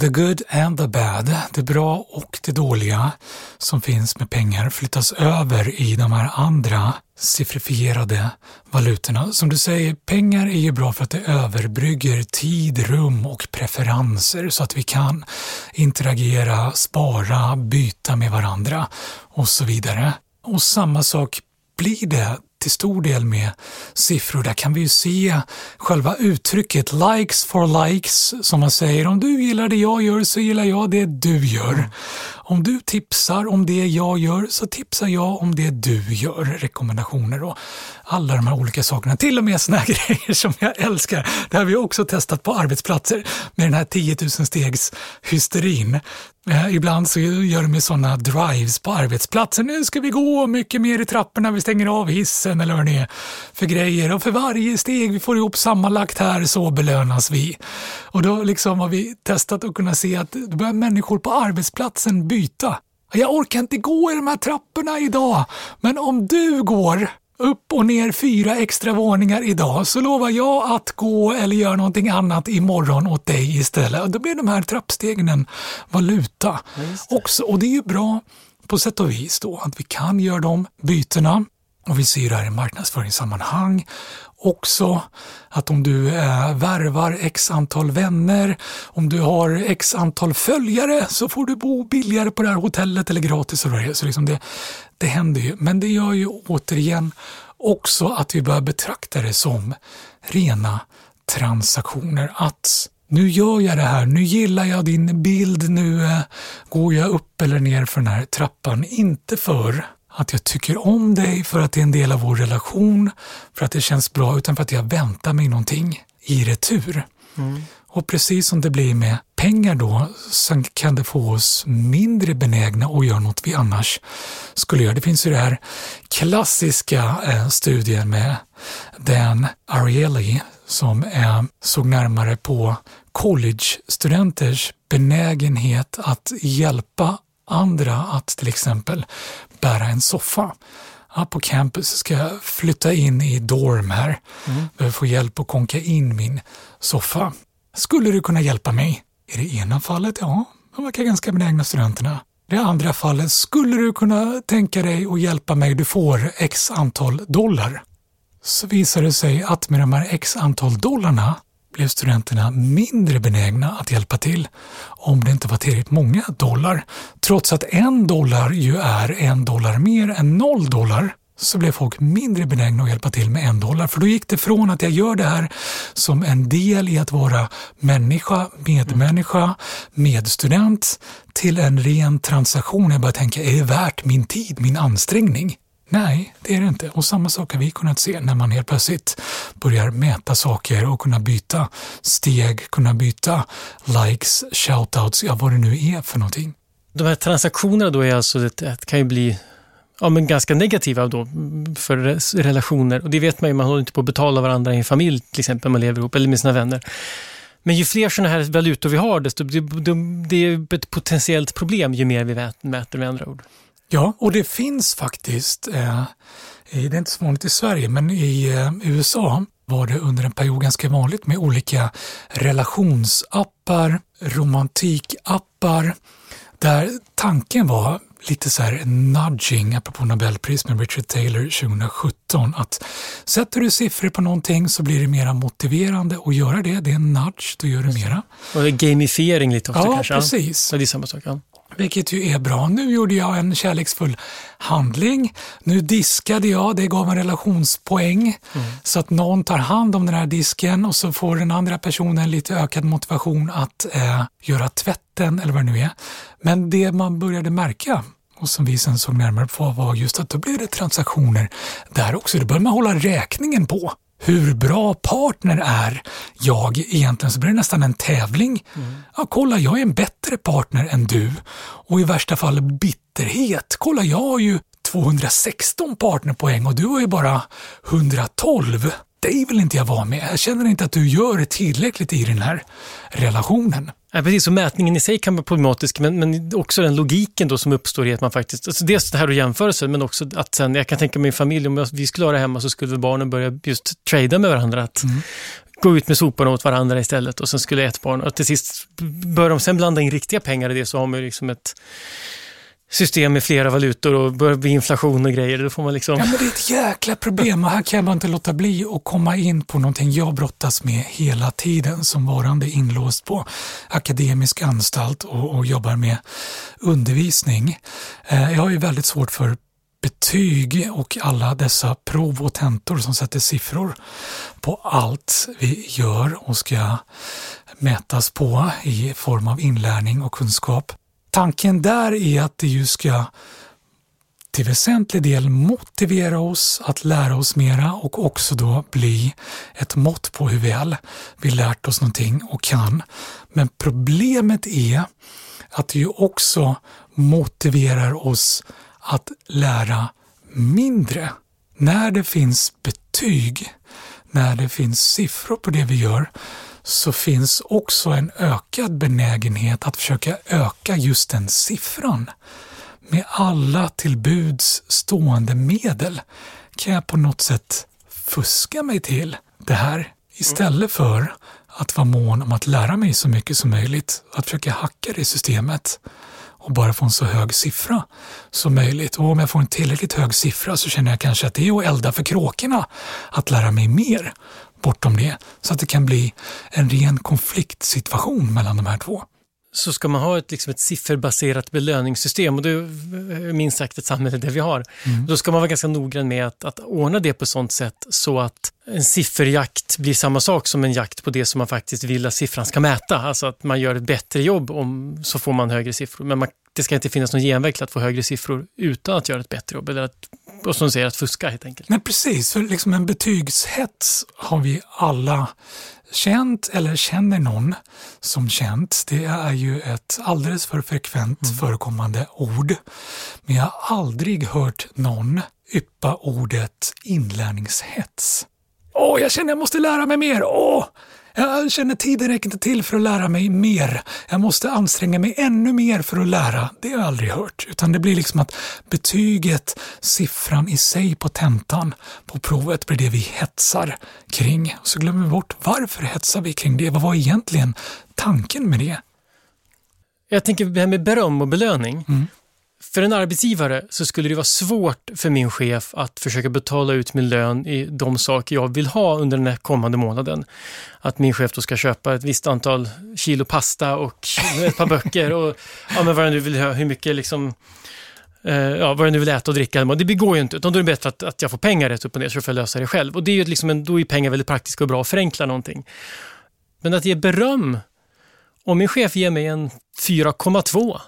[SPEAKER 1] The good and the bad, det bra och det dåliga som finns med pengar flyttas över i de här andra siffrifierade valutorna. Som du säger, pengar är ju bra för att det överbrygger tid, rum och preferenser så att vi kan interagera, spara, byta med varandra och så vidare. Och samma sak blir det till stor del med siffror. Där kan vi ju se själva uttrycket likes for likes som man säger. Om du gillar det jag gör så gillar jag det du gör. Om du tipsar om det jag gör så tipsar jag om det du gör. Rekommendationer och alla de här olika sakerna. Till och med såna här grejer som jag älskar. Det har vi också testat på arbetsplatser med den här 10 000 stegs hysterin. Eh, ibland så gör de ju sådana drives på arbetsplatsen. Nu ska vi gå mycket mer i trapporna, vi stänger av hissen eller vad det är för grejer. Och för varje steg vi får ihop sammanlagt här så belönas vi. Och då liksom har vi testat att kunna se att då börjar människor på arbetsplatsen byta. Jag orkar inte gå i de här trapporna idag, men om du går upp och ner fyra extra våningar idag så lovar jag att gå eller göra någonting annat imorgon åt dig istället. Och då blir de här trappstegen en valuta också. Och det är ju bra på sätt och vis då att vi kan göra de bytena. Och vi ser det här i marknadsföringssammanhang också att om du eh, värvar x antal vänner, om du har x antal följare så får du bo billigare på det här hotellet eller gratis. Och så liksom det, det händer ju. Men det gör ju återigen också att vi börjar betrakta det som rena transaktioner. Att nu gör jag det här, nu gillar jag din bild, nu eh, går jag upp eller ner för den här trappan. Inte för att jag tycker om dig, för att det är en del av vår relation, för att det känns bra, utan för att jag väntar mig någonting i retur. Mm. Och precis som det blir med pengar då, så kan det få oss mindre benägna att göra något vi annars skulle göra. Det finns ju det här klassiska eh, studien med Dan Ariely som eh, såg närmare på college-studenters benägenhet att hjälpa andra att till exempel bära en soffa. Ja, på campus ska jag flytta in i dorm här. Mm. Behöver få hjälp att konka in min soffa. Skulle du kunna hjälpa mig? I det ena fallet, ja, de verkar ganska benägna studenterna. I det andra fallet, skulle du kunna tänka dig att hjälpa mig? Du får x antal dollar. Så visar det sig att med de här x antal dollarna blev studenterna mindre benägna att hjälpa till om det inte var tillräckligt många dollar. Trots att en dollar ju är en dollar mer än noll dollar så blev folk mindre benägna att hjälpa till med en dollar. För då gick det från att jag gör det här som en del i att vara människa, medmänniska, medstudent till en ren transaktion. Jag bara tänker, är det värt min tid, min ansträngning? Nej, det är det inte. Och samma sak har vi kunnat se när man helt plötsligt börjar mäta saker och kunna byta steg, kunna byta likes, shoutouts, ja vad det nu är för någonting.
[SPEAKER 2] De här transaktionerna då är alltså, det kan ju bli ja, men ganska negativa då för relationer. Och det vet man ju, man håller inte på att betala varandra i en familj till exempel, man lever ihop, eller med sina vänner. Men ju fler sådana här valutor vi har, desto det, det är ett potentiellt problem ju mer vi mäter med andra ord.
[SPEAKER 1] Ja, och det finns faktiskt, eh, det är inte så vanligt i Sverige, men i eh, USA var det under en period ganska vanligt med olika relationsappar, romantikappar, där tanken var lite så här nudging, apropå Nobelpris med Richard Taylor 2017, att sätter du siffror på någonting så blir det mera motiverande att göra det. Det är en nudge, då gör du mera.
[SPEAKER 2] Och gamifiering lite också
[SPEAKER 1] ja,
[SPEAKER 2] kanske?
[SPEAKER 1] Precis.
[SPEAKER 2] Ja, det är samma sak. Ja.
[SPEAKER 1] Vilket ju är bra. Nu gjorde jag en kärleksfull handling. Nu diskade jag, det gav en relationspoäng. Mm. Så att någon tar hand om den här disken och så får den andra personen lite ökad motivation att eh, göra tvätten eller vad det nu är. Men det man började märka och som vi sen såg närmare på var just att då blev det transaktioner där också. Det började man hålla räkningen på hur bra partner är jag egentligen så blir det nästan en tävling. Mm. Ja, kolla, jag är en bättre partner än du. Och i värsta fall bitterhet. Kolla, jag har ju 216 partnerpoäng och du har ju bara 112. Dig vill inte jag vara med. Jag känner inte att du gör tillräckligt i den här relationen.
[SPEAKER 2] Ja, precis, och mätningen i sig kan vara problematisk, men, men också den logiken då som uppstår i att man faktiskt, alltså dels det här att jämförelsen, men också att sen, jag kan tänka mig familj, om vi skulle ha det hemma så skulle barnen börja just trada med varandra. Att mm. Gå ut med soporna åt varandra istället och sen skulle ett barn, och till sist bör de sen blanda in riktiga pengar i det så har man ju liksom ett system med flera valutor och börjar bli inflation och grejer. Då får man liksom...
[SPEAKER 1] Ja, men det är ett jäkla problem och här kan jag bara inte låta bli att komma in på någonting jag brottas med hela tiden som varande inlåst på akademisk anstalt och, och jobbar med undervisning. Eh, jag har ju väldigt svårt för betyg och alla dessa prov och tentor som sätter siffror på allt vi gör och ska mätas på i form av inlärning och kunskap. Tanken där är att det ju ska till väsentlig del motivera oss att lära oss mera och också då bli ett mått på hur väl vi lärt oss någonting och kan. Men problemet är att det ju också motiverar oss att lära mindre. När det finns betyg, när det finns siffror på det vi gör, så finns också en ökad benägenhet att försöka öka just den siffran. Med alla tillbuds stående medel kan jag på något sätt fuska mig till det här istället för att vara mån om att lära mig så mycket som möjligt, att försöka hacka det systemet. och bara få en så hög siffra som möjligt. Och om jag får en tillräckligt hög siffra så känner jag kanske att det är att elda för kråkorna att lära mig mer bortom det. Så att det kan bli en ren konfliktsituation mellan de här två
[SPEAKER 2] så ska man ha ett, liksom ett sifferbaserat belöningssystem och det är minst sagt ett samhälle där vi har. Mm. Då ska man vara ganska noggrann med att, att ordna det på sånt sätt så att en sifferjakt blir samma sak som en jakt på det som man faktiskt vill att siffran ska mäta. Alltså att man gör ett bättre jobb om, så får man högre siffror. Men man, det ska inte finnas någon genväg till att få högre siffror utan att göra ett bättre jobb. Eller att, och som säger, att fuska helt enkelt.
[SPEAKER 1] Nej, precis. För liksom en betygshets har vi alla känt eller känner någon som känt, det är ju ett alldeles för frekvent mm. förekommande ord. Men jag har aldrig hört någon yppa ordet inlärningshets. Åh, jag känner jag måste lära mig mer! Åh, jag känner tiden räcker inte till för att lära mig mer. Jag måste anstränga mig ännu mer för att lära. Det har jag aldrig hört. Utan det blir liksom att betyget, siffran i sig på tentan, på provet blir det vi hetsar kring. Och så glömmer vi bort varför hetsar vi kring det? Vad var egentligen tanken med det?
[SPEAKER 2] Jag tänker det här med beröm och belöning. Mm. För en arbetsgivare så skulle det vara svårt för min chef att försöka betala ut min lön i de saker jag vill ha under den kommande månaden. Att min chef då ska köpa ett visst antal kilo pasta och ett par böcker och ja, men vad jag nu vill ha, hur mycket liksom eh, ja, vad jag nu vill äta och dricka. Det går ju inte, utan då är det bättre att, att jag får pengar rätt upp och ner så får jag lösa det själv. Och det är ju liksom en, då är pengar väldigt praktiska och bra att förenkla någonting. Men att ge beröm, om min chef ger mig en 4,2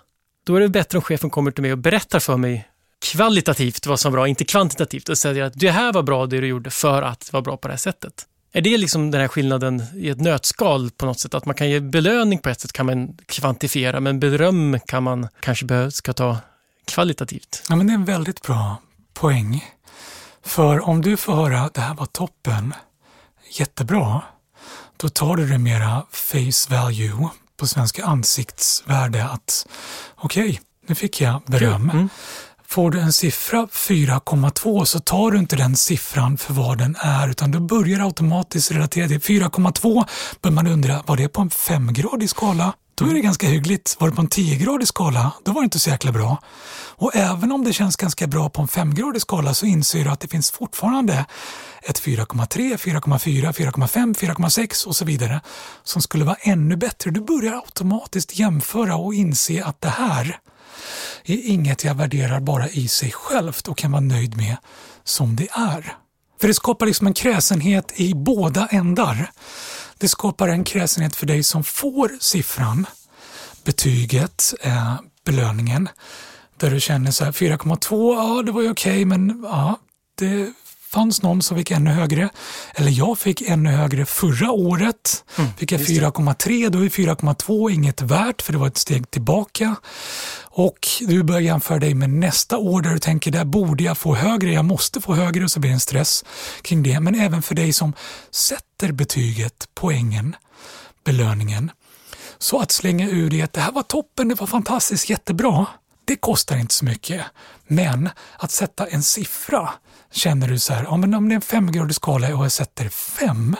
[SPEAKER 2] då är det bättre om chefen kommer till mig och berättar för mig kvalitativt vad som var bra, inte kvantitativt och säger att det här var bra det du gjorde för att vara bra på det här sättet. Är det liksom den här skillnaden i ett nötskal på något sätt? Att man kan ge belöning på ett sätt kan man kvantifiera, men beröm kan man kanske behöva, ska ta kvalitativt.
[SPEAKER 1] Ja, men det är en väldigt bra poäng. För om du får höra att det här var toppen, jättebra, då tar du det mera face value på svenska ansiktsvärde att okej, okay, nu fick jag beröm. Mm. Får du en siffra 4,2 så tar du inte den siffran för vad den är utan du börjar automatiskt relatera till 4,2 börjar man undra, var det på en femgradig skala? Då är det ganska hyggligt. Var det på en 10-gradig skala, då var det inte så jäkla bra. Och även om det känns ganska bra på en 5-gradig skala så inser du att det finns fortfarande ett 4,3, 4,4, 4,5, 4,6 och så vidare som skulle vara ännu bättre. Du börjar automatiskt jämföra och inse att det här är inget jag värderar bara i sig självt och kan vara nöjd med som det är. För det skapar liksom en kräsenhet i båda ändar. Det skapar en kräsenhet för dig som får siffran, betyget, eh, belöningen, där du känner så här 4,2, ja det var ju okej okay, men ja, det fanns någon som fick ännu högre. Eller jag fick ännu högre förra året. Mm, fick jag 4,3, då är 4,2 inget värt för det var ett steg tillbaka. Och du börjar jämföra dig med nästa år där du tänker där borde jag få högre, jag måste få högre och så blir det en stress kring det. Men även för dig som sätter betyget, poängen, belöningen. Så att slänga ur det att det här var toppen, det var fantastiskt, jättebra. Det kostar inte så mycket. Men att sätta en siffra, känner du så här, ja, men om det är en femgradig skala och jag sätter fem,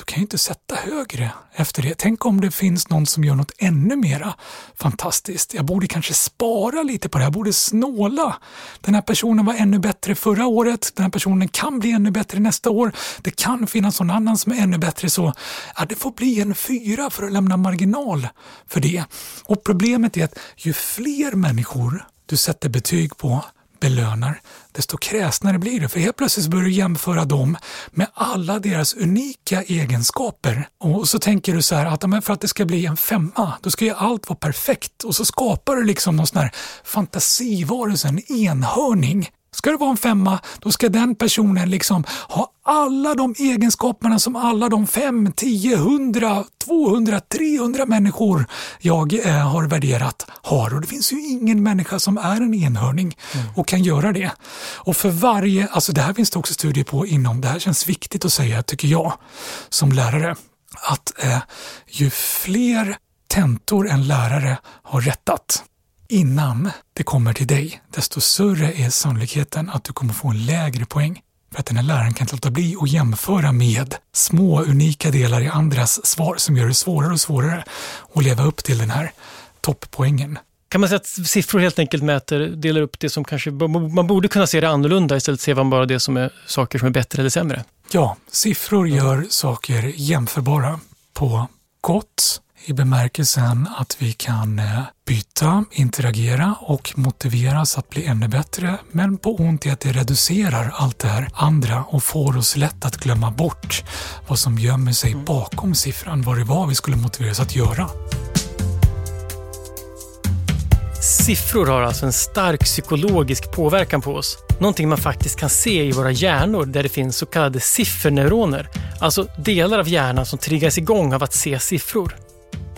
[SPEAKER 1] då kan jag inte sätta högre efter det. Tänk om det finns någon som gör något ännu mera fantastiskt. Jag borde kanske spara lite på det, jag borde snåla. Den här personen var ännu bättre förra året, den här personen kan bli ännu bättre nästa år. Det kan finnas någon annan som är ännu bättre så ja, det får bli en fyra för att lämna marginal för det. Och problemet är att ju fler människor du sätter betyg på, belönar, desto kräsnare blir det. För helt plötsligt börjar du jämföra dem med alla deras unika egenskaper. Och så tänker du så här att för att det ska bli en femma, då ska ju allt vara perfekt. Och så skapar du liksom någon sån här fantasivarelse, en enhörning Ska det vara en femma, då ska den personen liksom ha alla de egenskaperna som alla de 5, 10, 100, 200, 300 människor jag eh, har värderat har. Och det finns ju ingen människa som är en enhörning mm. och kan göra det. Och för varje, alltså det här finns det också studier på inom, det här känns viktigt att säga tycker jag som lärare, att eh, ju fler tentor en lärare har rättat, innan det kommer till dig, desto större är sannolikheten att du kommer få en lägre poäng. För att den här läraren kan inte låta bli att jämföra med små unika delar i andras svar som gör det svårare och svårare att leva upp till den här topppoängen.
[SPEAKER 2] Kan man säga att siffror helt enkelt mäter, delar upp det som kanske, man borde kunna se det annorlunda istället ser man bara det som är saker som är bättre eller sämre?
[SPEAKER 1] Ja, siffror gör saker jämförbara på gott i bemärkelsen att vi kan eh, byta, interagera och motiveras att bli ännu bättre, men på ont i att det reducerar allt det här andra och får oss lätt att glömma bort vad som gömmer sig mm. bakom siffran, vad det var vi skulle motiveras att göra.
[SPEAKER 2] Siffror har alltså en stark psykologisk påverkan på oss. Någonting man faktiskt kan se i våra hjärnor där det finns så kallade sifferneuroner. Alltså delar av hjärnan som triggas igång av att se siffror.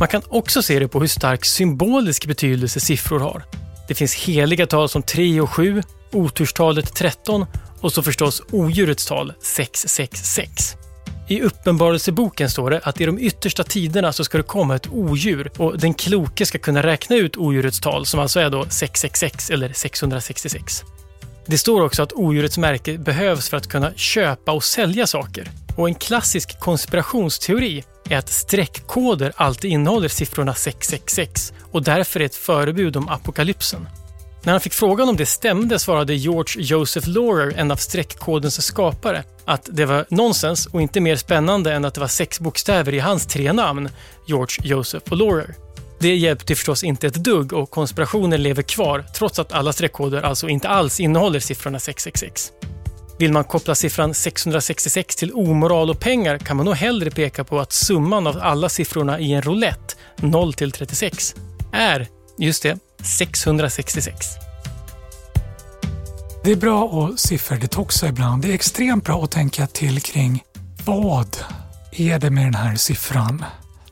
[SPEAKER 2] Man kan också se det på hur stark symbolisk betydelse siffror har. Det finns heliga tal som 3 och 7, oturstalet 13 och så förstås odjurets tal 666. I Uppenbarelseboken står det att i de yttersta tiderna så ska det komma ett odjur och den kloke ska kunna räkna ut odjurets tal som alltså är då 666 eller 666. Det står också att odjurets märke behövs för att kunna köpa och sälja saker. Och en klassisk konspirationsteori är att streckkoder alltid innehåller siffrorna 666 och därför är ett förebud om apokalypsen. När han fick frågan om det stämde svarade George Joseph Laurer, en av streckkodens skapare, att det var nonsens och inte mer spännande än att det var sex bokstäver i hans tre namn, George Joseph och Laurer. Det hjälpte förstås inte ett dugg och konspirationen lever kvar trots att alla streckkoder alltså inte alls innehåller siffrorna 666. Vill man koppla siffran 666 till omoral och pengar kan man nog hellre peka på att summan av alla siffrorna i en roulette, 0 till 36, är, just det, 666.
[SPEAKER 1] Det är bra att sifferdetoxa ibland. Det är extremt bra att tänka till kring vad är det med den här siffran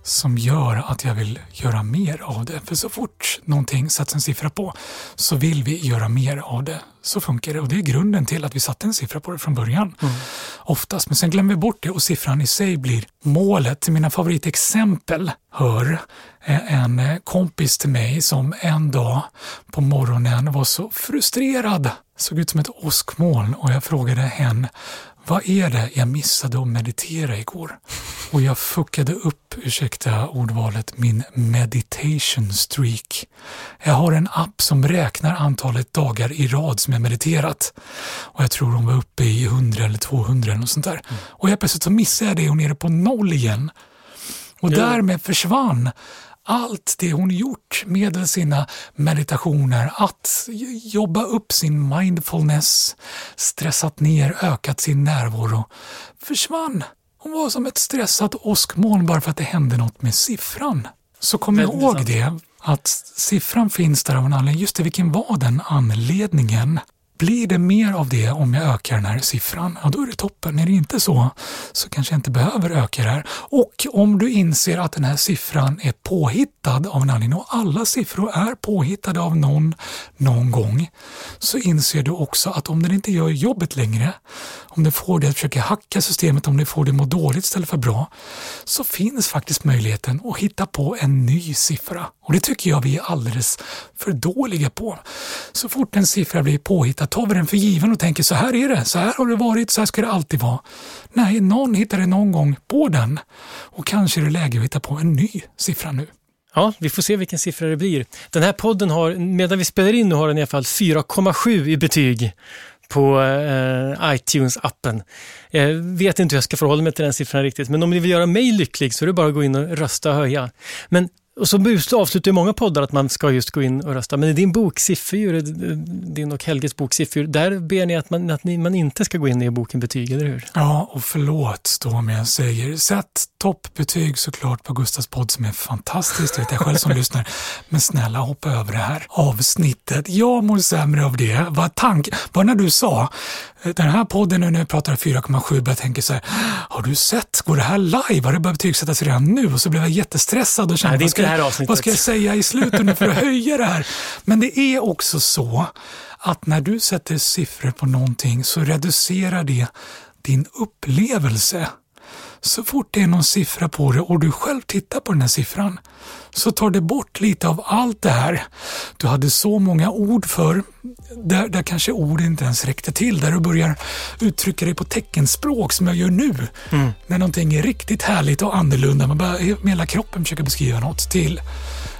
[SPEAKER 1] som gör att jag vill göra mer av det. För så fort någonting sätts en siffra på så vill vi göra mer av det. Så funkar det och det är grunden till att vi satte en siffra på det från början. Mm. Oftast, men sen glömmer vi bort det och siffran i sig blir målet. Till mina favoritexempel hör en kompis till mig som en dag på morgonen var så frustrerad, såg ut som ett åskmoln och jag frågade henne vad är det jag missade att meditera igår? Och jag fuckade upp, ursäkta ordvalet, min meditation streak. Jag har en app som räknar antalet dagar i rad som jag mediterat. Och jag tror hon var uppe i 100 eller 200 eller något sånt där. Mm. Och jag plötsligt så missade jag det och nere på noll igen. Och därmed försvann allt det hon gjort med sina meditationer, att jobba upp sin mindfulness, stressat ner, ökat sin närvaro, försvann. Hon var som ett stressat åskmoln bara för att det hände något med siffran. Så kom ihåg det, att siffran finns där av en anledning. Just det, vilken var den anledningen? Blir det mer av det om jag ökar den här siffran, ja då är det toppen. Är det inte så, så kanske jag inte behöver öka det här. Och om du inser att den här siffran är påhittad av en anledning och alla siffror är påhittade av någon någon gång, så inser du också att om den inte gör jobbet längre, om den får dig att försöka hacka systemet, om den får dig att må dåligt istället för bra, så finns faktiskt möjligheten att hitta på en ny siffra. Och det tycker jag vi är alldeles för dåliga på. Så fort en siffra blir påhittad tar vi den för given och tänker så här är det, så här har det varit, så här ska det alltid vara. Nej, någon hittade någon gång på den och kanske är det läge att hitta på en ny siffra nu.
[SPEAKER 2] Ja, vi får se vilken siffra det blir. Den här podden har, medan vi spelar in nu, har den i alla fall 4,7 i betyg på eh, iTunes-appen. Jag vet inte hur jag ska förhålla mig till den siffran riktigt, men om ni vill göra mig lycklig så är det bara att gå in och rösta och höja. Men och så avslutar många poddar att man ska just gå in och rösta. Men i din bok Sifferdjur, din och Helges bok Sifferdjur, där ber ni att, man, att ni, man inte ska gå in och ge boken betyg, eller hur?
[SPEAKER 1] Ja, och förlåt då om jag säger, sätt toppbetyg såklart på Gustavs podd som är fantastiskt, det vet jag själv som lyssnar. Men snälla hoppa över det här avsnittet. Jag mår sämre av det. Vad tank, bara när du sa den här podden nu när jag pratar 4,7 börjar tänka så här, har du sett, går det här live? Har det börjat betygsättas redan nu? Och så blev jag jättestressad och kände, Nej, vad, ska, vad ska jag säga i slutet nu för att höja det här? Men det är också så att när du sätter siffror på någonting så reducerar det din upplevelse. Så fort det är någon siffra på det och du själv tittar på den här siffran så tar det bort lite av allt det här. Du hade så många ord för, där, där kanske ord inte ens räckte till, där du börjar uttrycka dig på teckenspråk som jag gör nu. Mm. När någonting är riktigt härligt och annorlunda, man bara med hela kroppen försöker beskriva något till.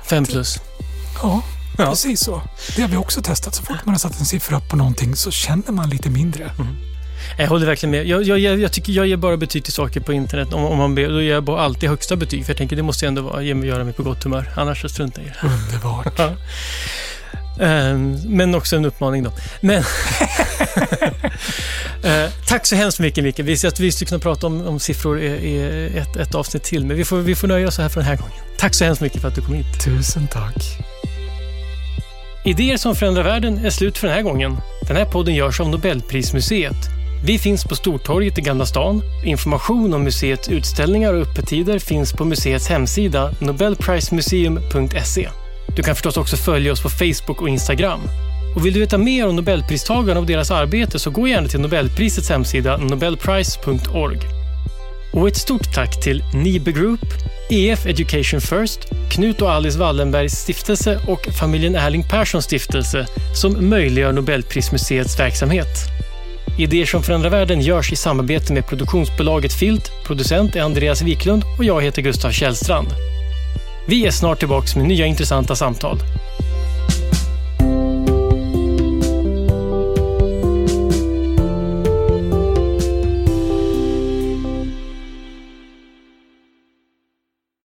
[SPEAKER 2] Fem plus.
[SPEAKER 1] Ja, Ja. Precis så. Det har vi också testat. Så fort man har satt en siffra på någonting så känner man lite mindre. Mm.
[SPEAKER 2] Jag håller verkligen med. Jag, jag, jag, tycker jag ger bara betyg till saker på internet. Om, om man ber, då ger jag bara alltid högsta betyg. För jag tänker det måste ändå vara, göra mig på gott humör. Annars så struntar jag i
[SPEAKER 1] det. Underbart.
[SPEAKER 2] Um, men också en uppmaning då. Men uh, tack så hemskt mycket Micke. Vi, att vi skulle kunna prata om, om siffror i, ett, ett, avsnitt till, men vi får, vi får nöja oss här för den här gången. Tack så hemskt mycket för att du kom hit.
[SPEAKER 1] Tusen tack.
[SPEAKER 2] Idéer som förändrar världen är slut för den här gången. Den här podden görs av Nobelprismuseet. Vi finns på Stortorget i Gamla stan. Information om museets utställningar och öppettider finns på museets hemsida nobelprismuseum.se. Du kan förstås också följa oss på Facebook och Instagram. Och vill du veta mer om Nobelpristagarna och deras arbete så gå gärna till Nobelprisets hemsida nobelprice.org. Och ett stort tack till Nibe Group, EF Education First, Knut och Alice Wallenbergs stiftelse och familjen Erling Perssons stiftelse som möjliggör Nobelprismuseets verksamhet. Idéer som förändrar världen görs i samarbete med produktionsbolaget Filt, producent är Andreas Wiklund och jag heter Gustav Källstrand. Vi är snart tillbaka med nya intressanta samtal.